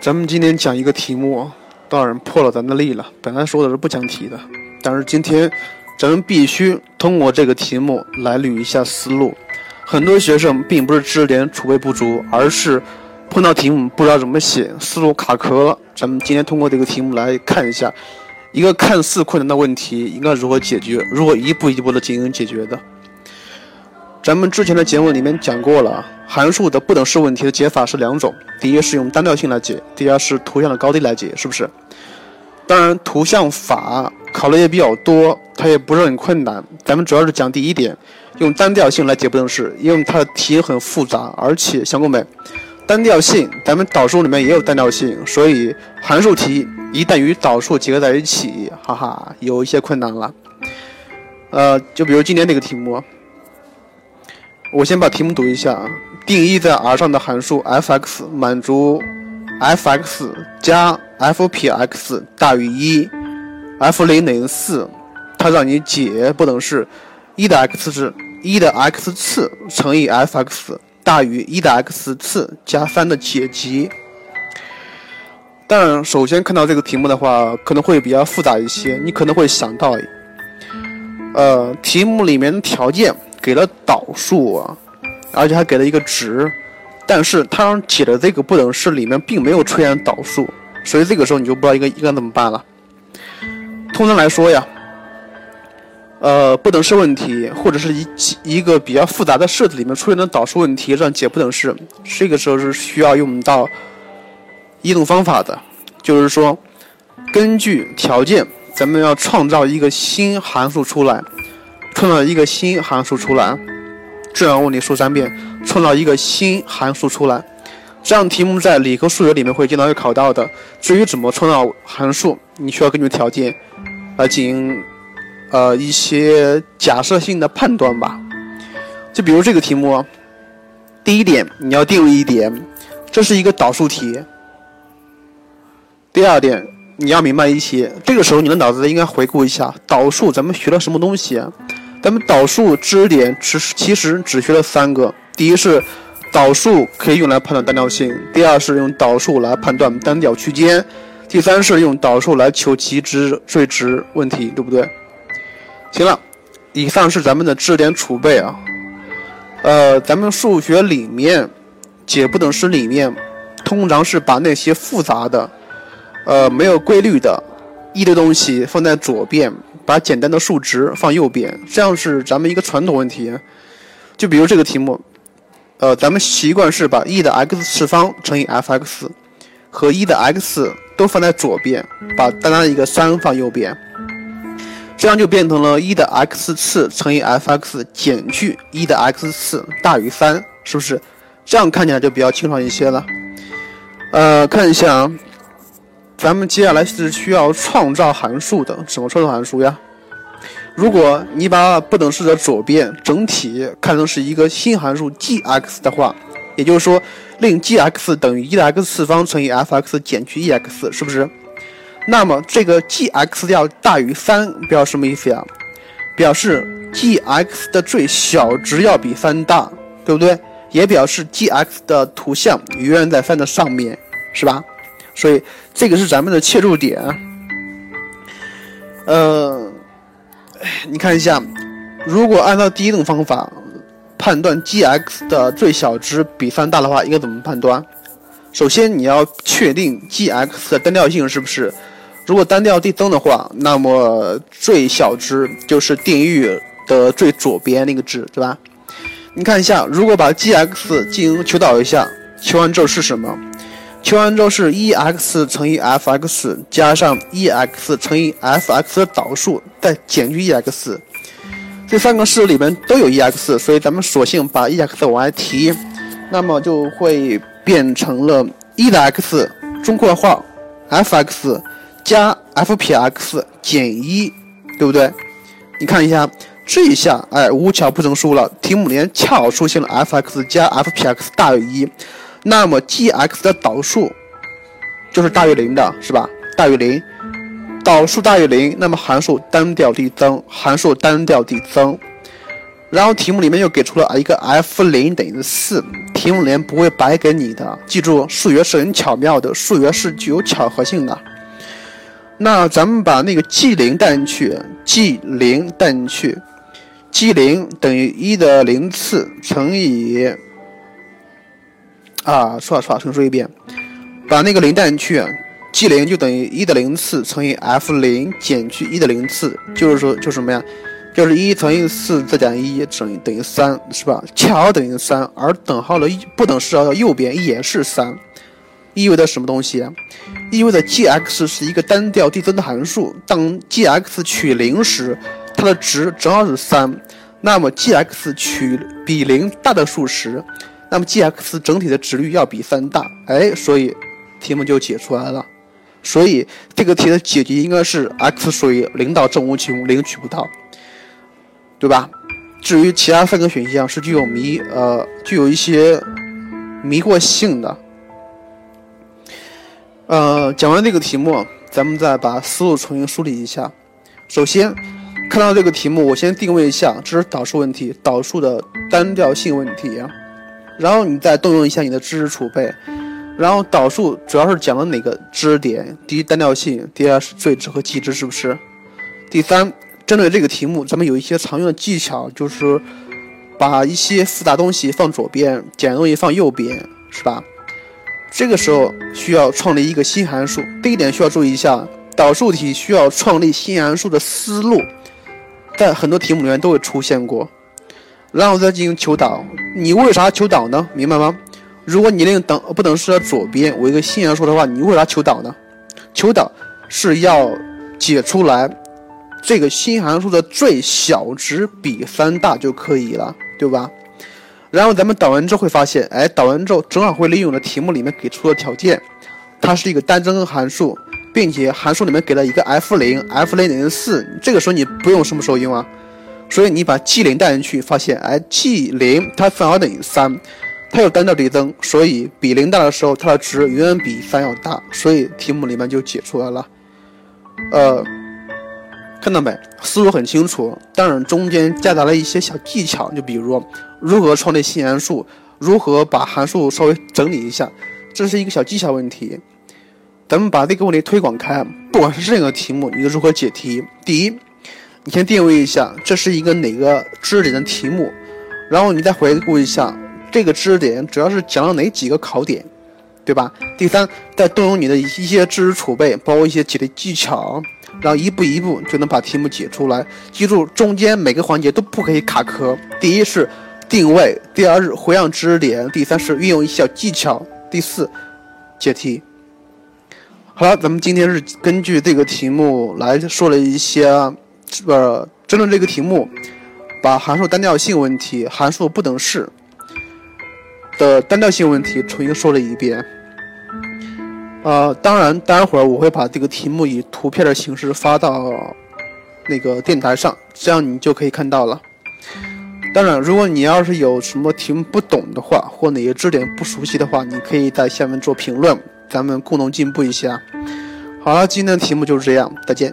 咱们今天讲一个题目，当然破了咱的例了。本来说的是不讲题的，但是今天咱们必须通过这个题目来捋一下思路。很多学生并不是知识点储备不足，而是碰到题目不知道怎么写，思路卡壳了。咱们今天通过这个题目来看一下，一个看似困难的问题应该如何解决，如何一步一步的进行解决的。咱们之前的节目里面讲过了，函数的不等式问题的解法是两种，第一是用单调性来解，第二是图像的高低来解，是不是？当然，图像法考的也比较多，它也不是很困难。咱们主要是讲第一点，用单调性来解不等式，因为它的题很复杂，而且想过没？单调性，咱们导数里面也有单调性，所以函数题一旦与导数结合在一起，哈哈，有一些困难了。呃，就比如今天这个题目。我先把题目读一下：定义在 R 上的函数 f(x) 满足 f(x) 加 f 撇 x 大于一，f 零等于四。它让你解不等式一的 x 是一的 x 次乘以 f(x) 大于一的 x 次加三的解集。当然，首先看到这个题目的话，可能会比较复杂一些。你可能会想到，呃，题目里面的条件。给了导数啊，而且还给了一个值，但是它让解的这个不等式里面并没有出现导数，所以这个时候你就不知道应该应该怎么办了。通常来说呀，呃，不等式问题或者是一一个比较复杂的式子里面出现的导数问题让解不等式，这个时候是需要用到一种方法的，就是说根据条件，咱们要创造一个新函数出来。创造一个新函数出来，这样问题说三遍，创造一个新函数出来。这样题目在理科数学里面会经常会考到的。至于怎么创造函数，你需要根据条件来进行呃一些假设性的判断吧。就比如这个题目，第一点你要定义一点，这是一个导数题。第二点你要明白一些，这个时候你的脑子应该回顾一下导数咱们学了什么东西。咱们导数知识点其实其实只学了三个，第一是导数可以用来判断单调性，第二是用导数来判断单调区间，第三是用导数来求极值最值问题，对不对？行了，以上是咱们的知识点储备啊。呃，咱们数学里面解不等式里面，通常是把那些复杂的、呃没有规律的一的东西放在左边。把简单的数值放右边，这样是咱们一个传统问题。就比如这个题目，呃，咱们习惯是把 e 的 x 次方乘以 f(x) 和 e 的 x 都放在左边，把单单的一个三放右边，这样就变成了 e 的 x 次乘以 f(x) 减去 e 的 x 次大于三，是不是？这样看起来就比较清爽一些了。呃，看一下啊。咱们接下来是需要创造函数的，什么创造函数呀？如果你把不等式的左边整体看成是一个新函数 g(x) 的话，也就是说令 g(x) 等于一的 x 次方乘以 f(x) 减去 e(x) 是不是？那么这个 g(x) 要大于三，表示什么意思呀？表示 g(x) 的最小值要比三大，对不对？也表示 g(x) 的图像永远在三的上面，是吧？所以这个是咱们的切入点，呃，你看一下，如果按照第一种方法判断 g(x) 的最小值比三大的话，应该怎么判断？首先你要确定 g(x) 的单调性是不是？如果单调递增的话，那么最小值就是定义的最左边那个值，对吧？你看一下，如果把 g(x) 进行求导一下，求完之后是什么？求完之后是 e x 乘以 f x 加上 e x 乘以 f x 的导数，再减去 e x，这三个式子里面都有 e x，所以咱们索性把 e x 往外提，那么就会变成了 e 的 x 中括号 f x 加 f 撇 x 减一，对不对？你看一下这一下，哎，无巧不成书了，题目里面恰好出现了 f x 加 f 撇 x 大于一。那么 g(x) 的导数就是大于零的，是吧？大于零，导数大于零，那么函数单调递增，函数单调递增。然后题目里面又给出了一个 f 零等于四，题目里面不会白给你的。记住，数学是很巧妙的，数学是具有巧合性的。那咱们把那个 g 零带进去，g 零带进去，g 零等于一的零次乘以啊，说错了，重说一遍，把那个零带进去，g 零就等于一的零次乘以 f 零减去一的零次，就是说就什么呀？就是一乘以四再减一等于等于三，是吧？恰好等于三，而等号的不等式的右边也是三，意味着什么东西？意味着 g(x) 是一个单调递增的函数。当 g(x) 取零时，它的值正好是三。那么 g(x) 取比零大的数时，那么 g(x) 整体的值率要比三大。哎，所以题目就解出来了。所以这个题的解题应该是 x 属于零到正无穷，零取不到。对吧？至于其他三个选项是具有迷呃具有一些迷惑性的。呃，讲完这个题目，咱们再把思路重新梳理一下。首先，看到这个题目，我先定位一下，这是导数问题，导数的单调性问题。然后你再动用一下你的知识储备。然后导数主要是讲了哪个知识点？第一，单调性；第二是最值和极值，是不是？第三。针对这个题目，咱们有一些常用的技巧，就是把一些复杂东西放左边，简单东西放右边，是吧？这个时候需要创立一个新函数。第一点需要注意一下，导数题需要创立新函数的思路，在很多题目里面都会出现过。然后再进行求导。你为啥求导呢？明白吗？如果你令等不等式的左边为一个新函数的话，你为啥求导呢？求导是要解出来。这个新函数的最小值比三大就可以了，对吧？然后咱们导完之后会发现，哎，导完之后正好会利用了题目里面给出的条件，它是一个单增函数，并且函数里面给了一个 f 零，f 零等于四，这个时候你不用什么时候用啊？所以你把 g 零带进去，发现，哎，g 零它反而等于三，它有单调递增，所以比零大的时候，它的值远远比三要大，所以题目里面就解出来了，呃。看到没？思路很清楚，当然中间夹杂了一些小技巧，就比如如何创立新函数，如何把函数稍微整理一下，这是一个小技巧问题。咱们把这个问题推广开，不管是任何题目，你如何解题？第一，你先定位一下这是一个哪个知识点的题目，然后你再回顾一下这个知识点主要是讲了哪几个考点，对吧？第三，再动用你的一些知识储备，包括一些解题技巧。然后一步一步就能把题目解出来。记住，中间每个环节都不可以卡壳。第一是定位，第二是回想知识点，第三是运用一小技巧，第四解题。好了，咱们今天是根据这个题目来说了一些，这个，针对这个题目，把函数单调性问题、函数不等式的单调性问题重新说了一遍。呃，当然，待会儿我会把这个题目以图片的形式发到那个电台上，这样你就可以看到了。当然，如果你要是有什么题目不懂的话，或哪些知识点不熟悉的话，你可以在下面做评论，咱们共同进步一下。好了，今天的题目就是这样，再见。